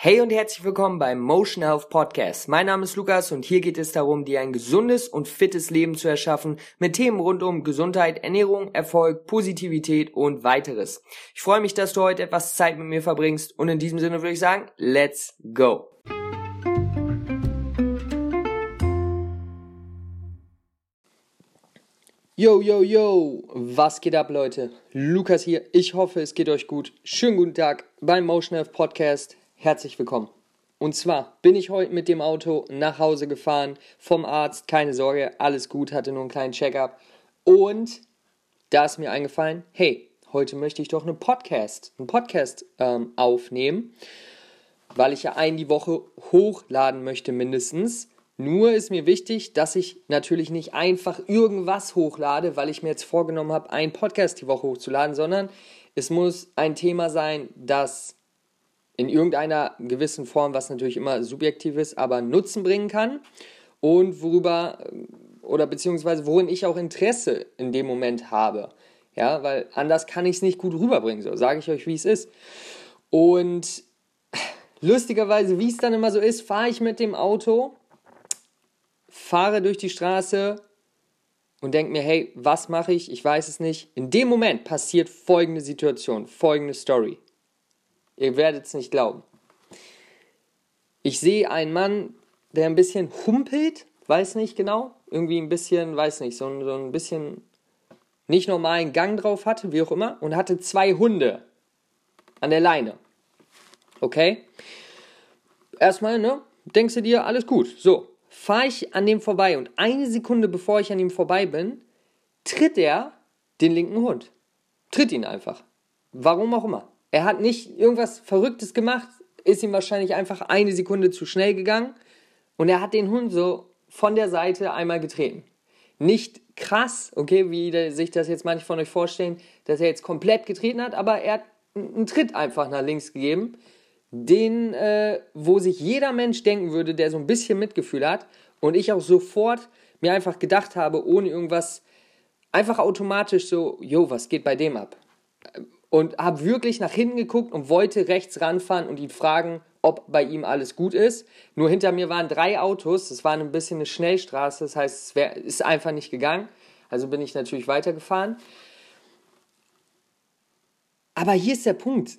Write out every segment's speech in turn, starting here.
Hey und herzlich willkommen beim Motion Health Podcast. Mein Name ist Lukas und hier geht es darum, dir ein gesundes und fittes Leben zu erschaffen mit Themen rund um Gesundheit, Ernährung, Erfolg, Positivität und weiteres. Ich freue mich, dass du heute etwas Zeit mit mir verbringst und in diesem Sinne würde ich sagen, let's go. Yo, yo, yo, was geht ab, Leute? Lukas hier. Ich hoffe, es geht euch gut. Schönen guten Tag beim Motion Health Podcast herzlich willkommen. Und zwar bin ich heute mit dem Auto nach Hause gefahren vom Arzt. Keine Sorge, alles gut, hatte nur einen kleinen Check-up. Und da ist mir eingefallen, hey, heute möchte ich doch einen Podcast, einen Podcast ähm, aufnehmen, weil ich ja einen die Woche hochladen möchte mindestens. Nur ist mir wichtig, dass ich natürlich nicht einfach irgendwas hochlade, weil ich mir jetzt vorgenommen habe, einen Podcast die Woche hochzuladen, sondern es muss ein Thema sein, das in irgendeiner gewissen Form, was natürlich immer subjektiv ist, aber Nutzen bringen kann und worüber oder beziehungsweise worin ich auch Interesse in dem Moment habe. Ja, weil anders kann ich es nicht gut rüberbringen, so sage ich euch, wie es ist. Und lustigerweise, wie es dann immer so ist, fahre ich mit dem Auto, fahre durch die Straße und denke mir, hey, was mache ich? Ich weiß es nicht. In dem Moment passiert folgende Situation, folgende Story. Ihr werdet es nicht glauben. Ich sehe einen Mann, der ein bisschen humpelt, weiß nicht genau, irgendwie ein bisschen, weiß nicht, so ein, so ein bisschen nicht normalen Gang drauf hatte, wie auch immer, und hatte zwei Hunde an der Leine. Okay? Erstmal, ne, denkst du dir, alles gut. So, fahre ich an dem vorbei und eine Sekunde bevor ich an ihm vorbei bin, tritt er den linken Hund. Tritt ihn einfach. Warum auch immer. Er hat nicht irgendwas Verrücktes gemacht, ist ihm wahrscheinlich einfach eine Sekunde zu schnell gegangen und er hat den Hund so von der Seite einmal getreten. Nicht krass, okay, wie sich das jetzt manche von euch vorstellen, dass er jetzt komplett getreten hat, aber er hat einen Tritt einfach nach links gegeben, den, äh, wo sich jeder Mensch denken würde, der so ein bisschen Mitgefühl hat und ich auch sofort mir einfach gedacht habe, ohne irgendwas, einfach automatisch so, jo, was geht bei dem ab? Und habe wirklich nach hinten geguckt und wollte rechts ranfahren und ihn fragen, ob bei ihm alles gut ist. Nur hinter mir waren drei Autos, es war ein bisschen eine Schnellstraße, das heißt, es wär, ist einfach nicht gegangen. Also bin ich natürlich weitergefahren. Aber hier ist der Punkt.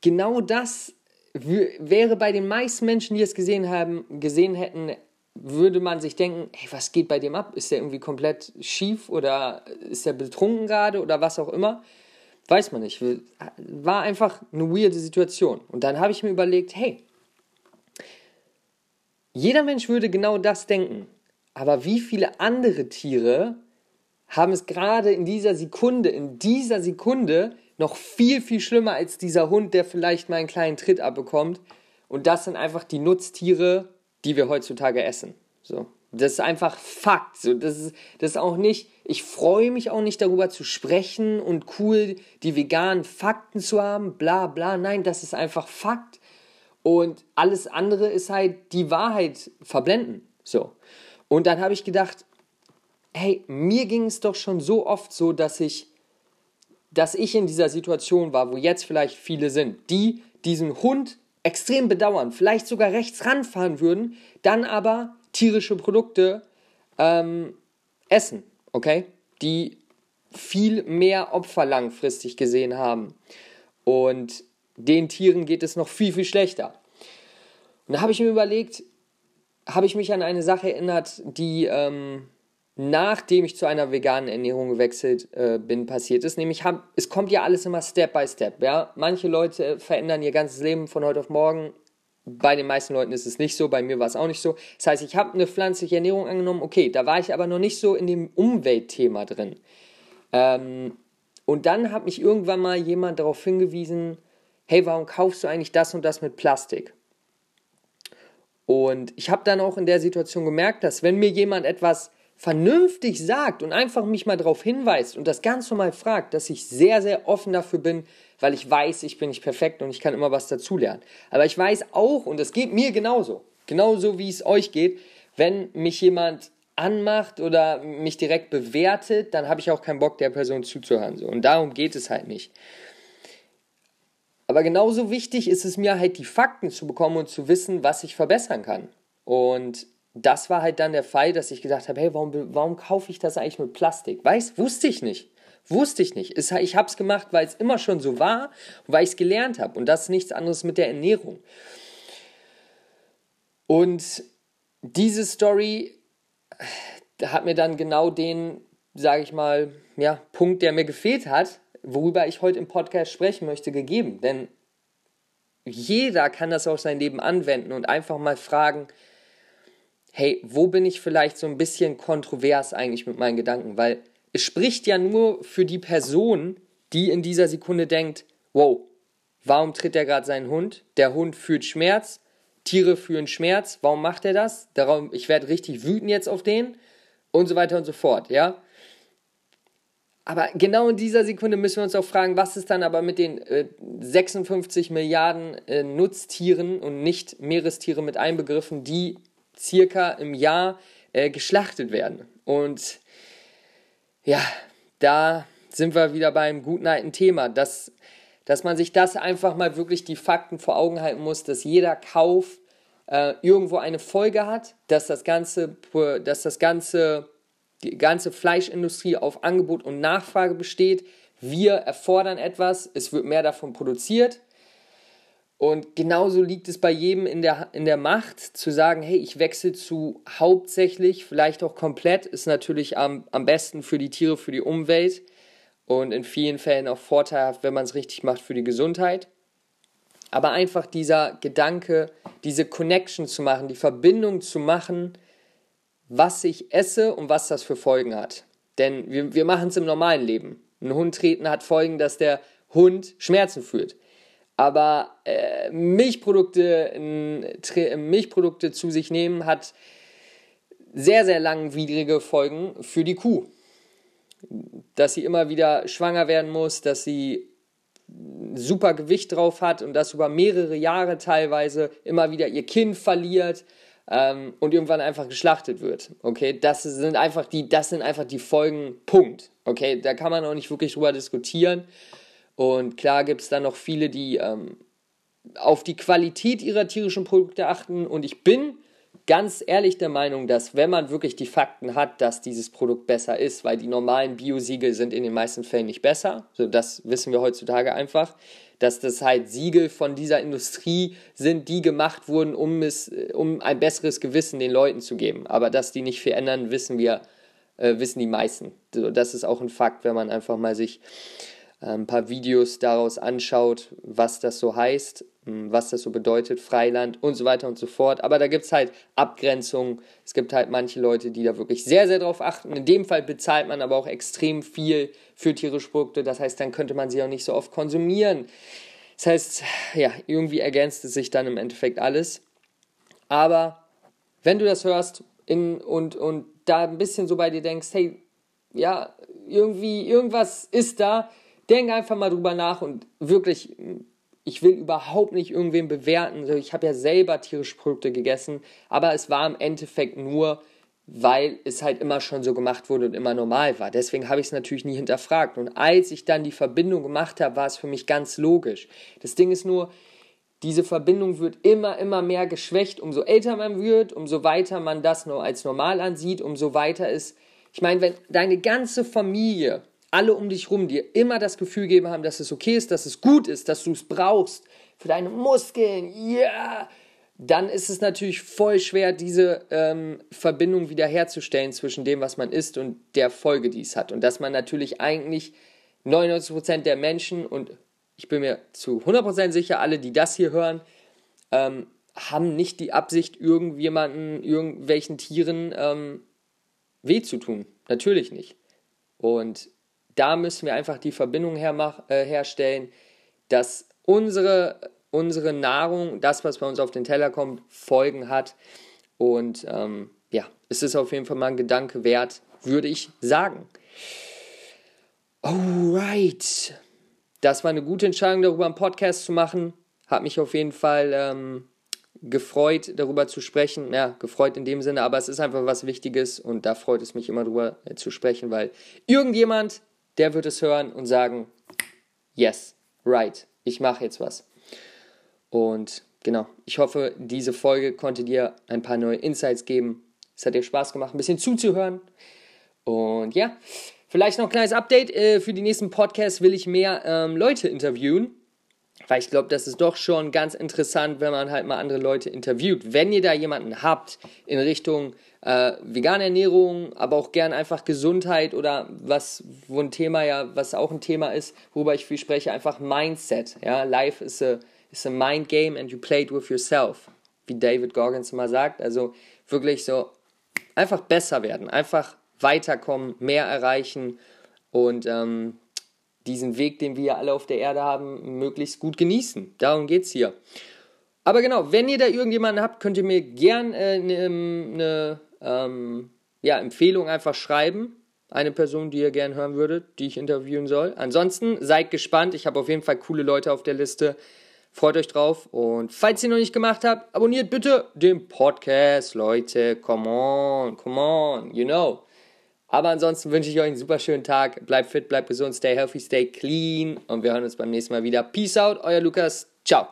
Genau das wäre bei den meisten Menschen, die es gesehen haben, gesehen hätten, würde man sich denken, hey, was geht bei dem ab? Ist der irgendwie komplett schief oder ist der betrunken gerade oder was auch immer? Weiß man nicht. War einfach eine weirde Situation. Und dann habe ich mir überlegt, hey, jeder Mensch würde genau das denken. Aber wie viele andere Tiere haben es gerade in dieser Sekunde, in dieser Sekunde noch viel, viel schlimmer als dieser Hund, der vielleicht mal einen kleinen Tritt abbekommt. Und das sind einfach die Nutztiere, die wir heutzutage essen. So. Das ist einfach Fakt. So, das, ist, das ist auch nicht, ich freue mich auch nicht darüber zu sprechen und cool die veganen Fakten zu haben, bla bla. Nein, das ist einfach Fakt. Und alles andere ist halt die Wahrheit verblenden. So. Und dann habe ich gedacht, hey, mir ging es doch schon so oft so, dass ich, dass ich in dieser Situation war, wo jetzt vielleicht viele sind, die diesen Hund extrem bedauern, vielleicht sogar rechts ranfahren würden, dann aber tierische Produkte ähm, essen, okay? Die viel mehr Opfer langfristig gesehen haben. Und den Tieren geht es noch viel, viel schlechter. Und da habe ich mir überlegt, habe ich mich an eine Sache erinnert, die ähm, nachdem ich zu einer veganen Ernährung gewechselt äh, bin, passiert ist. Nämlich, hab, es kommt ja alles immer Step by Step. Ja? Manche Leute verändern ihr ganzes Leben von heute auf morgen. Bei den meisten Leuten ist es nicht so, bei mir war es auch nicht so. Das heißt, ich habe eine pflanzliche Ernährung angenommen, okay, da war ich aber noch nicht so in dem Umweltthema drin. Ähm, und dann hat mich irgendwann mal jemand darauf hingewiesen, hey, warum kaufst du eigentlich das und das mit Plastik? Und ich habe dann auch in der Situation gemerkt, dass wenn mir jemand etwas vernünftig sagt und einfach mich mal darauf hinweist und das ganz normal fragt, dass ich sehr, sehr offen dafür bin, weil ich weiß, ich bin nicht perfekt und ich kann immer was dazulernen. Aber ich weiß auch, und es geht mir genauso, genauso wie es euch geht, wenn mich jemand anmacht oder mich direkt bewertet, dann habe ich auch keinen Bock, der Person zuzuhören. Und darum geht es halt nicht. Aber genauso wichtig ist es mir halt, die Fakten zu bekommen und zu wissen, was ich verbessern kann. Und das war halt dann der Fall, dass ich gedacht habe, hey, warum, warum kaufe ich das eigentlich mit Plastik? Weiß, wusste ich nicht. Wusste ich nicht. Ich habe es gemacht, weil es immer schon so war weil ich es gelernt habe. Und das ist nichts anderes mit der Ernährung. Und diese Story hat mir dann genau den, sage ich mal, ja, Punkt, der mir gefehlt hat, worüber ich heute im Podcast sprechen möchte, gegeben. Denn jeder kann das auf sein Leben anwenden und einfach mal fragen, hey, wo bin ich vielleicht so ein bisschen kontrovers eigentlich mit meinen Gedanken? Weil es spricht ja nur für die Person, die in dieser Sekunde denkt, wow, warum tritt er gerade seinen Hund? Der Hund fühlt Schmerz, Tiere fühlen Schmerz, warum macht er das? Darum, ich werde richtig wütend jetzt auf den und so weiter und so fort, ja. Aber genau in dieser Sekunde müssen wir uns auch fragen, was ist dann aber mit den äh, 56 Milliarden äh, Nutztieren und nicht Meerestiere mit einbegriffen, die circa im Jahr äh, geschlachtet werden. Und ja, da sind wir wieder beim guten alten Thema, dass, dass man sich das einfach mal wirklich die Fakten vor Augen halten muss, dass jeder Kauf äh, irgendwo eine Folge hat, dass das ganze, dass das ganze, die ganze Fleischindustrie auf Angebot und Nachfrage besteht. Wir erfordern etwas, es wird mehr davon produziert. Und genauso liegt es bei jedem in der, in der Macht, zu sagen, hey, ich wechsle zu hauptsächlich, vielleicht auch komplett, ist natürlich am, am besten für die Tiere, für die Umwelt und in vielen Fällen auch vorteilhaft, wenn man es richtig macht für die Gesundheit. Aber einfach dieser Gedanke, diese Connection zu machen, die Verbindung zu machen, was ich esse und was das für Folgen hat. Denn wir, wir machen es im normalen Leben. Ein Hund treten hat Folgen, dass der Hund Schmerzen fühlt. Aber äh, Milchprodukte, Milchprodukte zu sich nehmen hat sehr, sehr langwierige Folgen für die Kuh. Dass sie immer wieder schwanger werden muss, dass sie super Gewicht drauf hat und das über mehrere Jahre teilweise immer wieder ihr Kind verliert ähm, und irgendwann einfach geschlachtet wird. Okay, das sind einfach die, das sind einfach die Folgen. Punkt. Okay, da kann man auch nicht wirklich drüber diskutieren. Und klar gibt es dann noch viele, die ähm, auf die Qualität ihrer tierischen Produkte achten. Und ich bin ganz ehrlich der Meinung, dass wenn man wirklich die Fakten hat, dass dieses Produkt besser ist, weil die normalen Biosiegel sind in den meisten Fällen nicht besser, so das wissen wir heutzutage einfach, dass das halt Siegel von dieser Industrie sind, die gemacht wurden, um es, um ein besseres Gewissen den Leuten zu geben. Aber dass die nicht viel ändern, wissen wir, äh, wissen die meisten. So, das ist auch ein Fakt, wenn man einfach mal sich äh, ein paar Videos daraus anschaut, was das so heißt hm, was das so bedeutet, Freiland und so weiter und so fort. Aber da gibt es halt Abgrenzungen. Es gibt halt manche Leute, die da wirklich sehr, sehr drauf achten. In dem Fall bezahlt man aber auch extrem viel für tierische Produkte. Das heißt, dann könnte man sie auch nicht so oft konsumieren. Das heißt, ja, irgendwie ergänzt es sich dann im Endeffekt alles. Aber wenn du das hörst in, und, und da ein bisschen so bei dir denkst, hey, ja, irgendwie, irgendwas ist da, denk einfach mal drüber nach und wirklich ich will überhaupt nicht irgendwen bewerten. Ich habe ja selber tierische Produkte gegessen, aber es war im Endeffekt nur, weil es halt immer schon so gemacht wurde und immer normal war. Deswegen habe ich es natürlich nie hinterfragt. Und als ich dann die Verbindung gemacht habe, war es für mich ganz logisch. Das Ding ist nur, diese Verbindung wird immer, immer mehr geschwächt. Umso älter man wird, umso weiter man das nur als normal ansieht, umso weiter ist. Ich meine, wenn deine ganze Familie alle um dich rum dir immer das Gefühl geben haben, dass es okay ist, dass es gut ist, dass du es brauchst für deine Muskeln, ja, yeah, dann ist es natürlich voll schwer, diese ähm, Verbindung wiederherzustellen zwischen dem, was man isst und der Folge, die es hat. Und dass man natürlich eigentlich 99% der Menschen und ich bin mir zu 100% sicher, alle, die das hier hören, ähm, haben nicht die Absicht, irgendjemanden, irgendwelchen Tieren ähm, weh zu tun. Natürlich nicht. Und da müssen wir einfach die Verbindung äh, herstellen, dass unsere, unsere Nahrung, das, was bei uns auf den Teller kommt, Folgen hat. Und ähm, ja, es ist auf jeden Fall mal ein Gedanke wert, würde ich sagen. Alright. Das war eine gute Entscheidung, darüber einen Podcast zu machen. Hat mich auf jeden Fall ähm, gefreut, darüber zu sprechen. Ja, gefreut in dem Sinne, aber es ist einfach was Wichtiges und da freut es mich immer darüber äh, zu sprechen, weil irgendjemand der wird es hören und sagen, yes, right, ich mache jetzt was. Und genau, ich hoffe, diese Folge konnte dir ein paar neue Insights geben. Es hat dir Spaß gemacht, ein bisschen zuzuhören. Und ja, vielleicht noch ein kleines Update. Äh, für die nächsten Podcasts will ich mehr ähm, Leute interviewen. Weil ich glaube, das ist doch schon ganz interessant, wenn man halt mal andere Leute interviewt. Wenn ihr da jemanden habt in Richtung äh, vegane Ernährung, aber auch gern einfach Gesundheit oder was, wo ein Thema ja, was auch ein Thema ist, worüber ich viel spreche, einfach Mindset. Ja, Life is a, is a mind game and you play it with yourself, wie David Goggins mal sagt. Also wirklich so einfach besser werden, einfach weiterkommen, mehr erreichen und ähm, diesen Weg, den wir alle auf der Erde haben, möglichst gut genießen. Darum geht es hier. Aber genau, wenn ihr da irgendjemanden habt, könnt ihr mir gern eine äh, ne, ähm, ja, Empfehlung einfach schreiben. Eine Person, die ihr gern hören würdet, die ich interviewen soll. Ansonsten seid gespannt. Ich habe auf jeden Fall coole Leute auf der Liste. Freut euch drauf. Und falls ihr noch nicht gemacht habt, abonniert bitte den Podcast, Leute. Come on, come on, you know. Aber ansonsten wünsche ich euch einen super schönen Tag. Bleibt fit, bleibt gesund, stay healthy, stay clean. Und wir hören uns beim nächsten Mal wieder. Peace out, euer Lukas. Ciao.